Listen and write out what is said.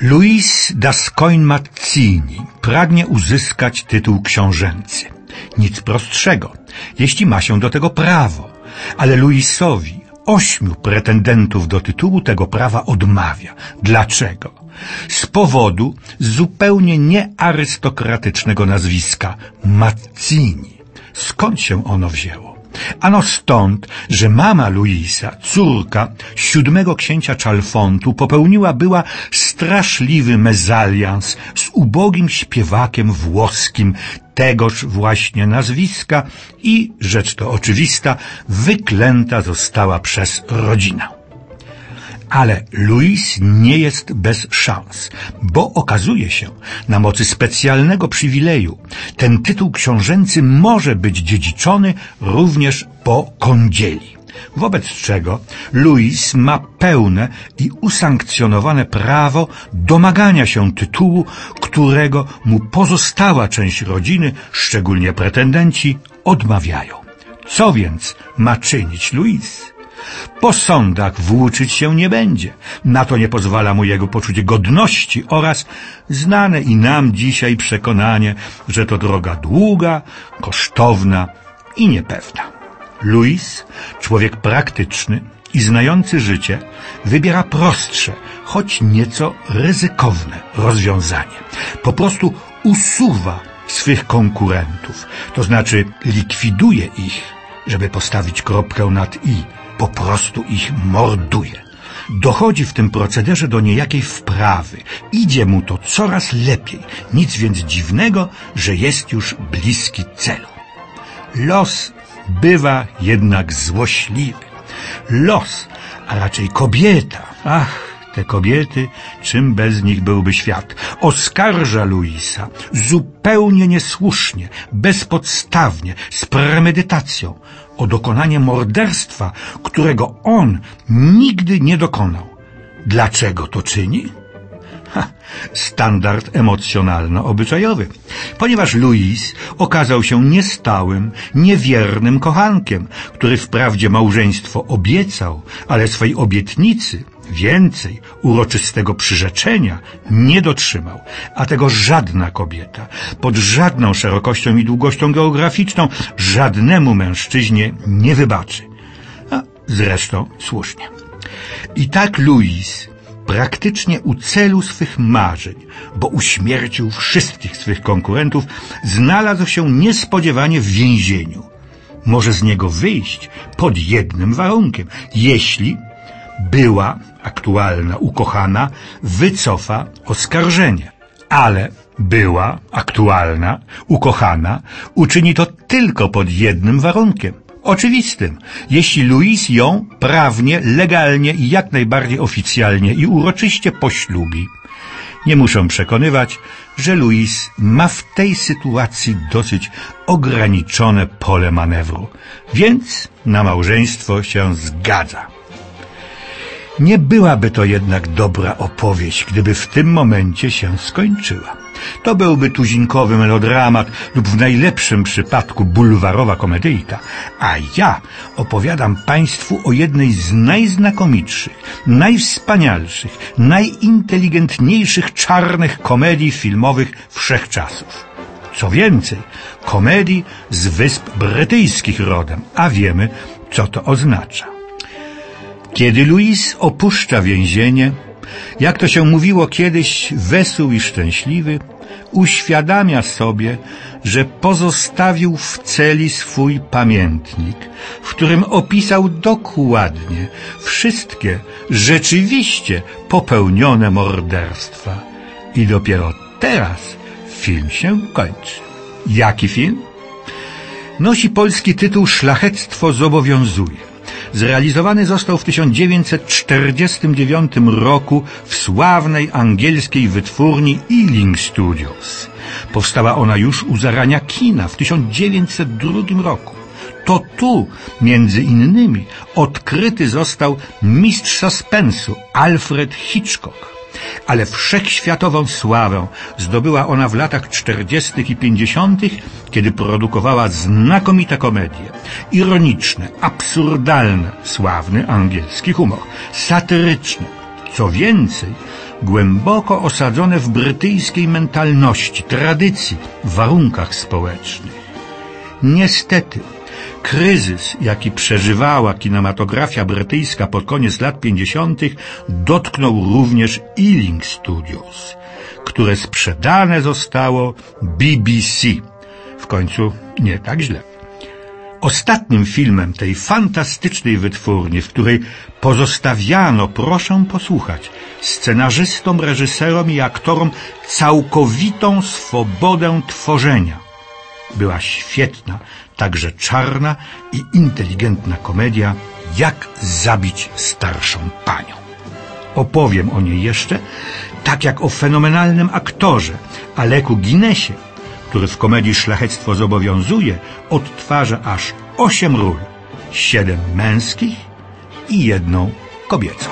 Luis Dascoin Mazzini pragnie uzyskać tytuł książęcy. Nic prostszego, jeśli ma się do tego prawo. Ale Luisowi ośmiu pretendentów do tytułu tego prawa odmawia. Dlaczego? Z powodu zupełnie niearystokratycznego nazwiska Mazzini. Skąd się ono wzięło? Ano stąd, że mama Luisa, córka siódmego księcia Czalfontu, popełniła była straszliwy mezalians z ubogim śpiewakiem włoskim tegoż właśnie nazwiska i, rzecz to oczywista, wyklęta została przez rodzinę. Ale Louis nie jest bez szans, bo okazuje się, na mocy specjalnego przywileju, ten tytuł książęcy może być dziedziczony również po kądzieli. Wobec czego Louis ma pełne i usankcjonowane prawo domagania się tytułu, którego mu pozostała część rodziny, szczególnie pretendenci, odmawiają. Co więc ma czynić Louis? Po sądach włóczyć się nie będzie. Na to nie pozwala mu jego poczucie godności oraz znane i nam dzisiaj przekonanie, że to droga długa, kosztowna i niepewna. Louis, człowiek praktyczny i znający życie, wybiera prostsze, choć nieco ryzykowne rozwiązanie. Po prostu usuwa swych konkurentów, to znaczy likwiduje ich, żeby postawić kropkę nad i po prostu ich morduje. Dochodzi w tym procederze do niejakiej wprawy. Idzie mu to coraz lepiej. Nic więc dziwnego, że jest już bliski celu. Los bywa jednak złośliwy. Los, a raczej kobieta. Ach, te kobiety, czym bez nich byłby świat. Oskarża Luisa zupełnie niesłusznie, bezpodstawnie, z premedytacją o dokonanie morderstwa, którego on nigdy nie dokonał. Dlaczego to czyni? Ha, standard emocjonalno-obyczajowy. Ponieważ Louis okazał się niestałym, niewiernym kochankiem, który wprawdzie małżeństwo obiecał, ale swej obietnicy więcej uroczystego przyrzeczenia nie dotrzymał, a tego żadna kobieta, pod żadną szerokością i długością geograficzną, żadnemu mężczyźnie nie wybaczy. A zresztą słusznie. I tak Louis praktycznie u celu swych marzeń, bo uśmiercił wszystkich swych konkurentów, znalazł się niespodziewanie w więzieniu. Może z niego wyjść pod jednym warunkiem, jeśli była aktualna ukochana wycofa oskarżenie. Ale była aktualna ukochana uczyni to tylko pod jednym warunkiem – oczywistym. Jeśli Louis ją prawnie, legalnie i jak najbardziej oficjalnie i uroczyście poślubi. Nie muszę przekonywać, że Louis ma w tej sytuacji dosyć ograniczone pole manewru, więc na małżeństwo się zgadza. Nie byłaby to jednak dobra opowieść, gdyby w tym momencie się skończyła. To byłby tuzinkowy melodramat lub w najlepszym przypadku bulwarowa komedyjka. A ja opowiadam Państwu o jednej z najznakomitszych, najwspanialszych, najinteligentniejszych czarnych komedii filmowych wszechczasów. Co więcej, komedii z Wysp Brytyjskich rodem, a wiemy, co to oznacza. Kiedy Louis opuszcza więzienie, jak to się mówiło kiedyś, wesół i szczęśliwy, uświadamia sobie, że pozostawił w celi swój pamiętnik, w którym opisał dokładnie wszystkie rzeczywiście popełnione morderstwa. I dopiero teraz film się kończy. Jaki film? Nosi polski tytuł Szlachectwo zobowiązuje. Zrealizowany został w 1949 roku w sławnej angielskiej wytwórni Ealing Studios. Powstała ona już u zarania kina w 1902 roku. To tu, między innymi, odkryty został mistrz suspensu Alfred Hitchcock ale wszechświatową sławę zdobyła ona w latach 40. i 50., kiedy produkowała znakomite komedie, ironiczne, absurdalne, sławny angielski humor, satyryczne, Co więcej, głęboko osadzone w brytyjskiej mentalności, tradycji, warunkach społecznych. Niestety, kryzys, jaki przeżywała kinematografia brytyjska pod koniec lat 50., dotknął również Ealing Studios, które sprzedane zostało BBC. W końcu nie tak źle. Ostatnim filmem tej fantastycznej wytwórni, w której pozostawiano, proszę posłuchać, scenarzystom, reżyserom i aktorom całkowitą swobodę tworzenia. Była świetna, także czarna i inteligentna komedia Jak zabić starszą panią. Opowiem o niej jeszcze, tak jak o fenomenalnym aktorze Aleku Guinnessie, który w komedii Szlachectwo zobowiązuje, odtwarza aż osiem ról, siedem męskich i jedną kobiecą.